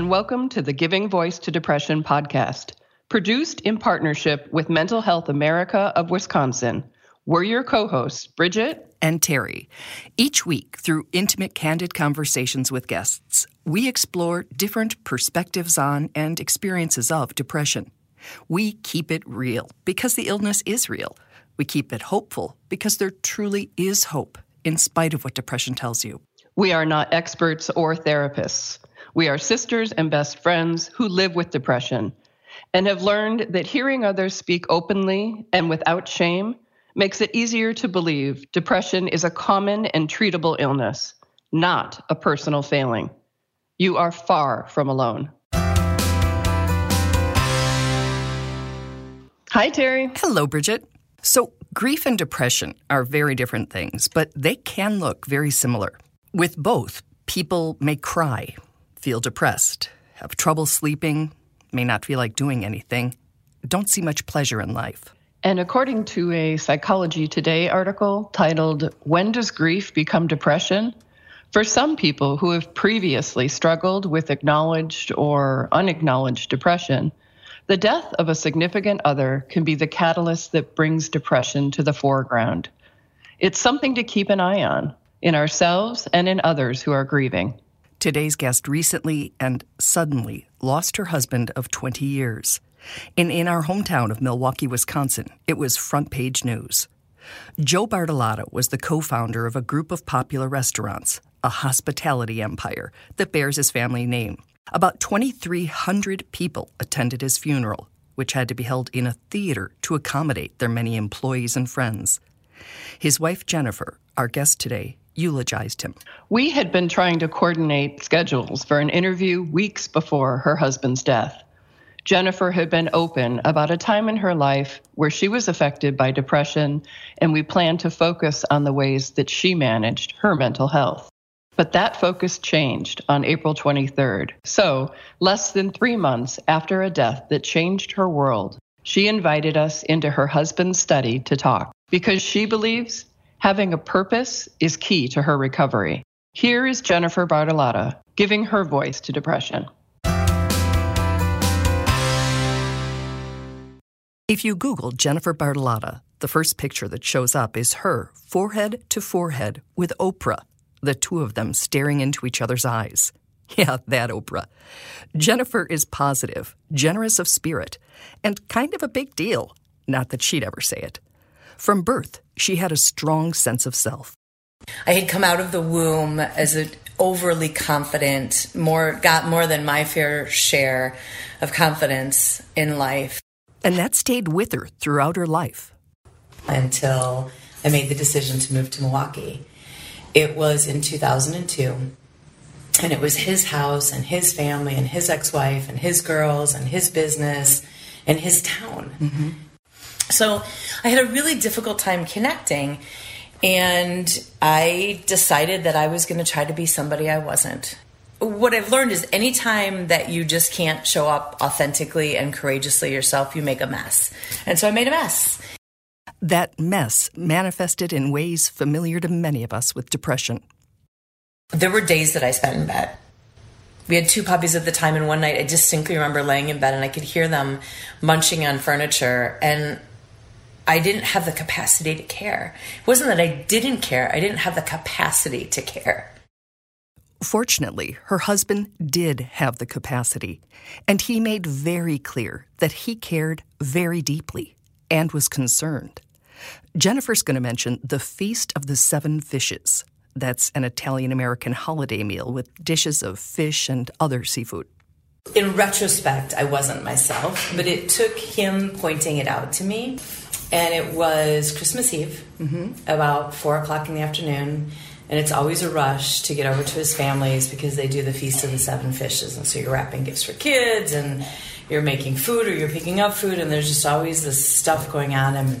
and welcome to the Giving Voice to Depression podcast, produced in partnership with Mental Health America of Wisconsin. We're your co hosts, Bridget and Terry. Each week, through intimate, candid conversations with guests, we explore different perspectives on and experiences of depression. We keep it real because the illness is real. We keep it hopeful because there truly is hope, in spite of what depression tells you. We are not experts or therapists. We are sisters and best friends who live with depression and have learned that hearing others speak openly and without shame makes it easier to believe depression is a common and treatable illness, not a personal failing. You are far from alone. Hi, Terry. Hello, Bridget. So, grief and depression are very different things, but they can look very similar. With both, people may cry, feel depressed, have trouble sleeping, may not feel like doing anything, don't see much pleasure in life. And according to a Psychology Today article titled, When Does Grief Become Depression? For some people who have previously struggled with acknowledged or unacknowledged depression, the death of a significant other can be the catalyst that brings depression to the foreground. It's something to keep an eye on in ourselves and in others who are grieving. Today's guest recently and suddenly lost her husband of 20 years. And in our hometown of Milwaukee, Wisconsin, it was front page news. Joe Bartolotta was the co founder of a group of popular restaurants, a hospitality empire that bears his family name. About 2,300 people attended his funeral, which had to be held in a theater to accommodate their many employees and friends. His wife, Jennifer, our guest today, eulogized him. We had been trying to coordinate schedules for an interview weeks before her husband's death. Jennifer had been open about a time in her life where she was affected by depression, and we planned to focus on the ways that she managed her mental health. But that focus changed on April 23rd. So, less than three months after a death that changed her world, she invited us into her husband's study to talk because she believes having a purpose is key to her recovery. Here is Jennifer Bartolotta giving her voice to depression. If you Google Jennifer Bartolotta, the first picture that shows up is her, forehead to forehead, with Oprah, the two of them staring into each other's eyes. Yeah, that Oprah. Jennifer is positive, generous of spirit, and kind of a big deal. Not that she'd ever say it. From birth, she had a strong sense of self. I had come out of the womb as an overly confident, more got more than my fair share of confidence in life. And that stayed with her throughout her life. Until I made the decision to move to Milwaukee. It was in 2002. And it was his house and his family and his ex wife and his girls and his business and his town. Mm-hmm. So I had a really difficult time connecting. And I decided that I was going to try to be somebody I wasn't what I've learned is anytime that you just can't show up authentically and courageously yourself, you make a mess. And so I made a mess. That mess manifested in ways familiar to many of us with depression. There were days that I spent in bed. We had two puppies at the time, and one night I distinctly remember laying in bed and I could hear them munching on furniture. And I didn't have the capacity to care. It wasn't that I didn't care, I didn't have the capacity to care. Fortunately, her husband did have the capacity, and he made very clear that he cared very deeply and was concerned. Jennifer's going to mention the Feast of the Seven Fishes. That's an Italian American holiday meal with dishes of fish and other seafood. In retrospect, I wasn't myself, but it took him pointing it out to me. And it was Christmas Eve, mm-hmm. about four o'clock in the afternoon. And it's always a rush to get over to his family's because they do the feast of the seven fishes. And so you're wrapping gifts for kids and you're making food or you're picking up food. And there's just always this stuff going on. And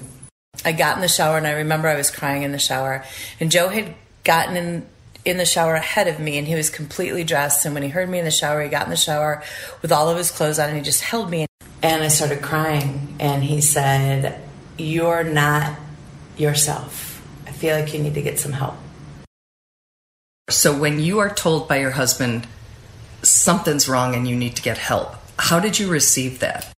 i got in the shower and i remember i was crying in the shower. And joe had gotten in in the shower ahead of me and he was completely dressed. And when he heard me in the shower he got in the shower with all of his clothes on and he just held me. And i started crying. And he said you're not yourself i feel like you need to get some help so when you are told by your husband, something's wrong and you need to get help. How did you receive that?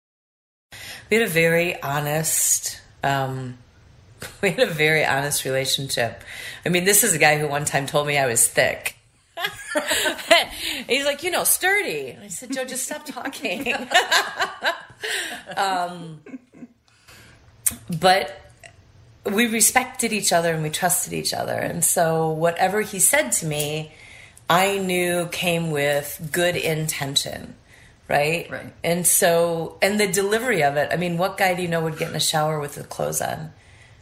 We had a very honest, um, we had a very honest relationship. I mean, this is a guy who one time told me I was thick. he's like, you know, sturdy. I said, Joe, just stop talking. um, but we respected each other and we trusted each other. And so whatever he said to me, I knew came with good intention. Right? Right. And so, and the delivery of it, I mean, what guy do you know would get in the shower with the clothes on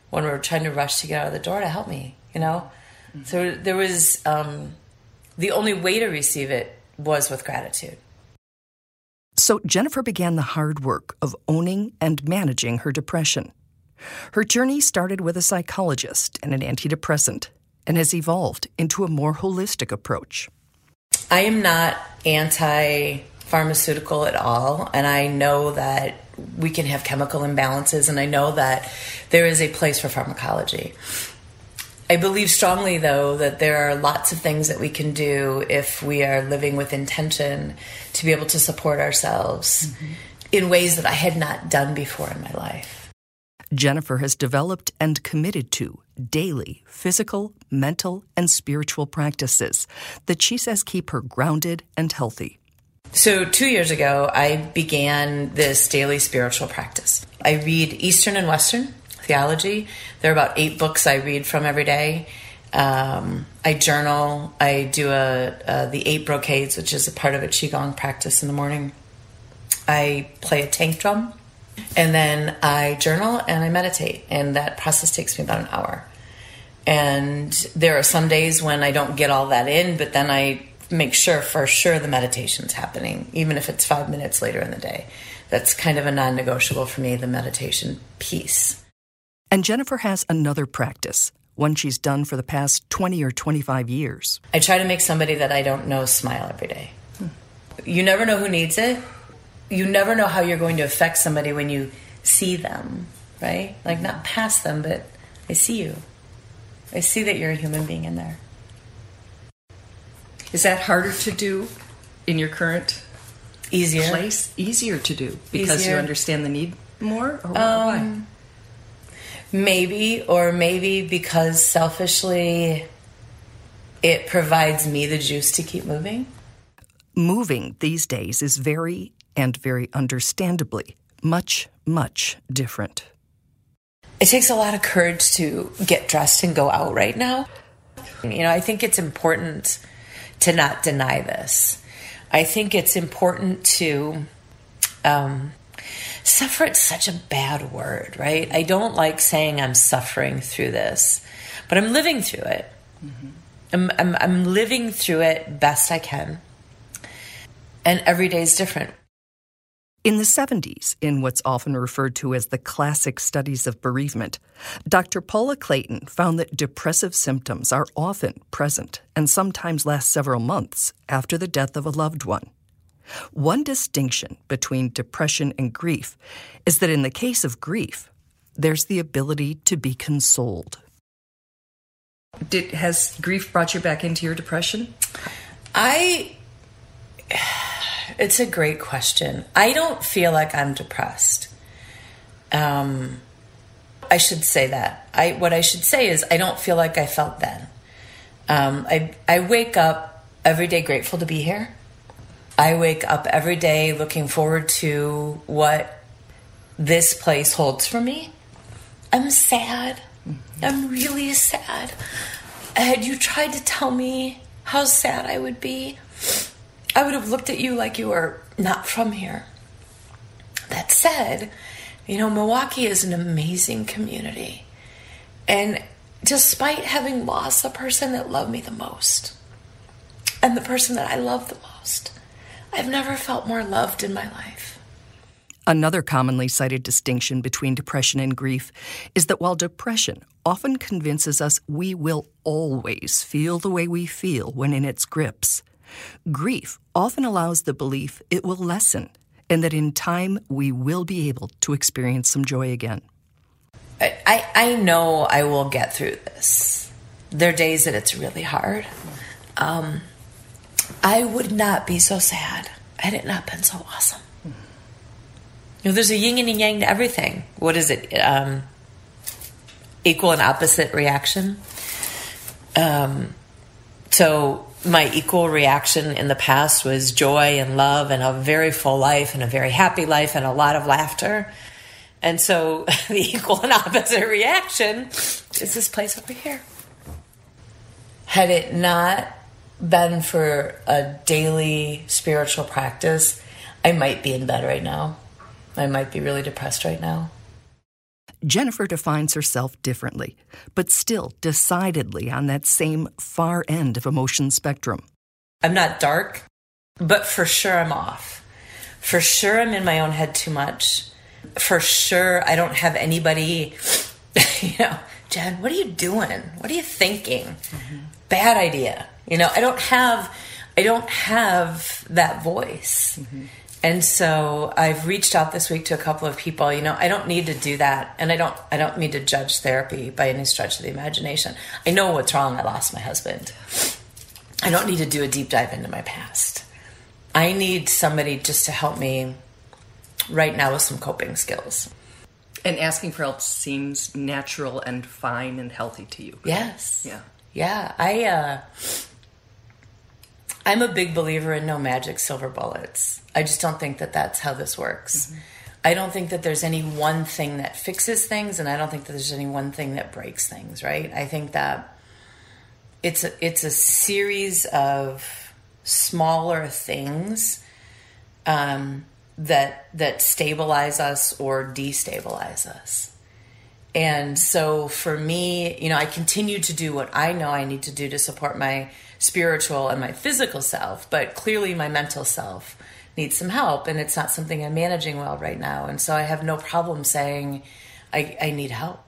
when we are trying to rush to get out of the door to help me, you know? Mm-hmm. So there was, um, the only way to receive it was with gratitude. So Jennifer began the hard work of owning and managing her depression. Her journey started with a psychologist and an antidepressant and has evolved into a more holistic approach. I am not anti pharmaceutical at all, and I know that we can have chemical imbalances, and I know that there is a place for pharmacology. I believe strongly, though, that there are lots of things that we can do if we are living with intention to be able to support ourselves mm-hmm. in ways that I had not done before in my life. Jennifer has developed and committed to daily physical, mental, and spiritual practices that she says keep her grounded and healthy. So, two years ago, I began this daily spiritual practice. I read Eastern and Western theology. There are about eight books I read from every day. Um, I journal. I do a, a, the eight brocades, which is a part of a qigong practice in the morning. I play a tank drum and then I journal and I meditate, and that process takes me about an hour. And there are some days when I don't get all that in, but then I make sure for sure the meditation's happening, even if it's five minutes later in the day. That's kind of a non negotiable for me, the meditation piece. And Jennifer has another practice, one she's done for the past 20 or 25 years. I try to make somebody that I don't know smile every day. Hmm. You never know who needs it, you never know how you're going to affect somebody when you see them, right? Like not past them, but I see you. I see that you're a human being in there. Is that harder to do in your current easier place? Easier to do because Easier. you understand the need more, or um, why? Maybe, or maybe because selfishly, it provides me the juice to keep moving. Moving these days is very and very understandably much, much different. It takes a lot of courage to get dressed and go out right now. You know, I think it's important to not deny this. I think it's important to um, suffer. It's such a bad word, right? I don't like saying I'm suffering through this, but I'm living through it. Mm-hmm. I'm, I'm, I'm living through it best I can. And every day is different. In the 70s, in what's often referred to as the classic studies of bereavement, Dr. Paula Clayton found that depressive symptoms are often present and sometimes last several months after the death of a loved one. One distinction between depression and grief is that in the case of grief, there's the ability to be consoled. Did, has grief brought you back into your depression? I it's a great question. I don't feel like I'm depressed. Um, I should say that. I what I should say is I don't feel like I felt then. Um, I I wake up every day grateful to be here. I wake up every day looking forward to what this place holds for me. I'm sad. I'm really sad. Had you tried to tell me how sad I would be, I would have looked at you like you were not from here. That said, you know, Milwaukee is an amazing community. And despite having lost the person that loved me the most and the person that I love the most, I've never felt more loved in my life. Another commonly cited distinction between depression and grief is that while depression often convinces us we will always feel the way we feel when in its grips, Grief often allows the belief it will lessen and that in time we will be able to experience some joy again. I, I know I will get through this. There are days that it's really hard. Um, I would not be so sad had it not been so awesome. You know, there's a yin and a yang to everything. What is it? Um, equal and opposite reaction. Um, so my equal reaction in the past was joy and love and a very full life and a very happy life and a lot of laughter. And so the equal and opposite reaction is this place over here. Had it not been for a daily spiritual practice, I might be in bed right now. I might be really depressed right now. Jennifer defines herself differently, but still decidedly on that same far end of emotion spectrum. I'm not dark, but for sure I'm off. For sure I'm in my own head too much. For sure I don't have anybody, you know, Jen, what are you doing? What are you thinking? Mm-hmm. Bad idea. You know, I don't have I don't have that voice. Mm-hmm. And so I've reached out this week to a couple of people. You know, I don't need to do that, and I don't. I don't need to judge therapy by any stretch of the imagination. I know what's wrong. I lost my husband. I don't need to do a deep dive into my past. I need somebody just to help me right now with some coping skills. And asking for help seems natural and fine and healthy to you. Yes. Yeah. Yeah. I. uh I'm a big believer in no magic silver bullets. I just don't think that that's how this works. Mm-hmm. I don't think that there's any one thing that fixes things, and I don't think that there's any one thing that breaks things. Right? I think that it's a, it's a series of smaller things um, that that stabilize us or destabilize us. And so for me, you know, I continue to do what I know I need to do to support my spiritual and my physical self, but clearly my mental self needs some help and it's not something I'm managing well right now. And so I have no problem saying I, I need help.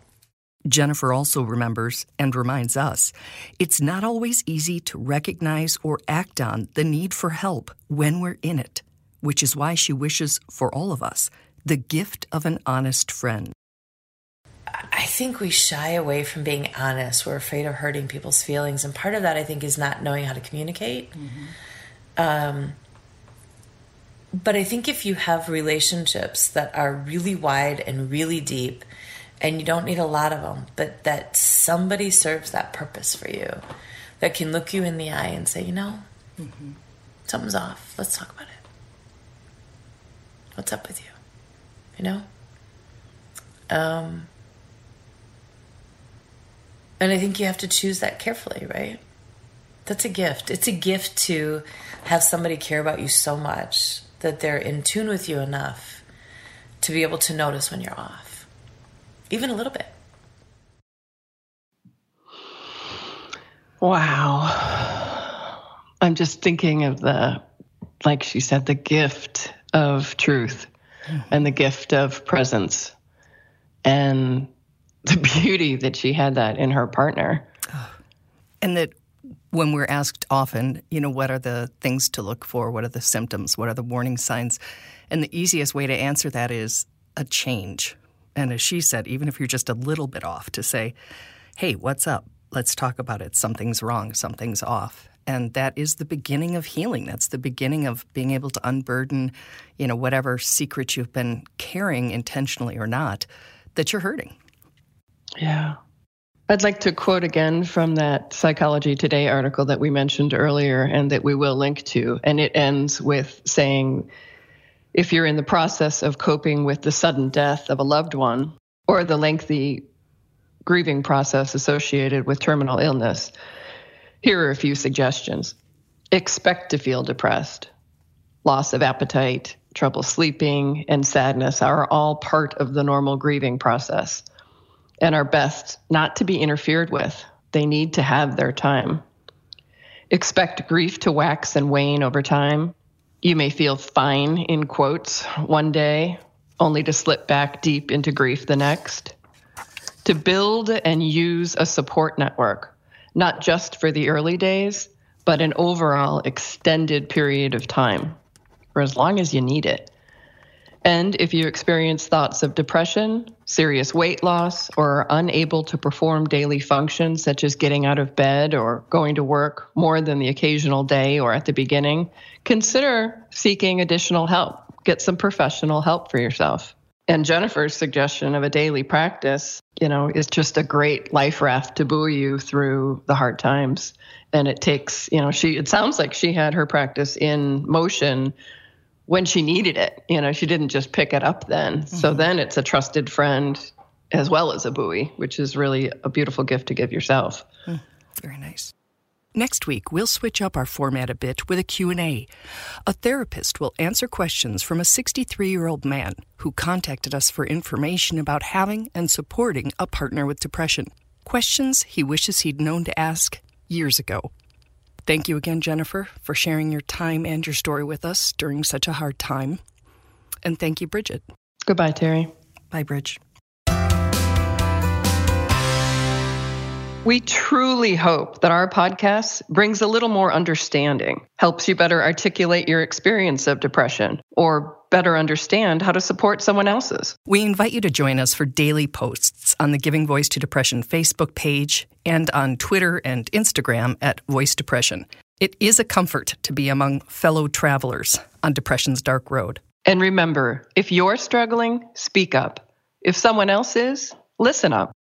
Jennifer also remembers and reminds us it's not always easy to recognize or act on the need for help when we're in it, which is why she wishes for all of us the gift of an honest friend. I think we shy away from being honest. We're afraid of hurting people's feelings. And part of that, I think, is not knowing how to communicate. Mm-hmm. Um, but I think if you have relationships that are really wide and really deep, and you don't need a lot of them, but that somebody serves that purpose for you, that can look you in the eye and say, you know, mm-hmm. something's off. Let's talk about it. What's up with you? You know? Um, and I think you have to choose that carefully, right? That's a gift. It's a gift to have somebody care about you so much that they're in tune with you enough to be able to notice when you're off, even a little bit. Wow. I'm just thinking of the, like she said, the gift of truth and the gift of presence. And the beauty that she had that in her partner. And that when we're asked often, you know, what are the things to look for? What are the symptoms? What are the warning signs? And the easiest way to answer that is a change. And as she said, even if you're just a little bit off, to say, hey, what's up? Let's talk about it. Something's wrong. Something's off. And that is the beginning of healing. That's the beginning of being able to unburden, you know, whatever secret you've been carrying intentionally or not that you're hurting. Yeah. I'd like to quote again from that Psychology Today article that we mentioned earlier and that we will link to. And it ends with saying if you're in the process of coping with the sudden death of a loved one or the lengthy grieving process associated with terminal illness, here are a few suggestions. Expect to feel depressed. Loss of appetite, trouble sleeping, and sadness are all part of the normal grieving process and are best not to be interfered with. They need to have their time. Expect grief to wax and wane over time. You may feel fine, in quotes, one day, only to slip back deep into grief the next. To build and use a support network, not just for the early days, but an overall extended period of time, for as long as you need it. And if you experience thoughts of depression, serious weight loss, or are unable to perform daily functions such as getting out of bed or going to work more than the occasional day or at the beginning, consider seeking additional help. Get some professional help for yourself. And Jennifer's suggestion of a daily practice, you know, is just a great life raft to buoy you through the hard times. And it takes, you know, she, it sounds like she had her practice in motion when she needed it. You know, she didn't just pick it up then. Mm-hmm. So then it's a trusted friend as well as a buoy, which is really a beautiful gift to give yourself. Mm, very nice. Next week, we'll switch up our format a bit with a Q&A. A therapist will answer questions from a 63-year-old man who contacted us for information about having and supporting a partner with depression. Questions he wishes he'd known to ask years ago. Thank you again, Jennifer, for sharing your time and your story with us during such a hard time. And thank you, Bridget. Goodbye, Terry. Bye, Bridge. We truly hope that our podcast brings a little more understanding, helps you better articulate your experience of depression, or better understand how to support someone else's. We invite you to join us for daily posts on the Giving Voice to Depression Facebook page and on Twitter and Instagram at Voice Depression. It is a comfort to be among fellow travelers on depression's dark road. And remember, if you're struggling, speak up. If someone else is, listen up.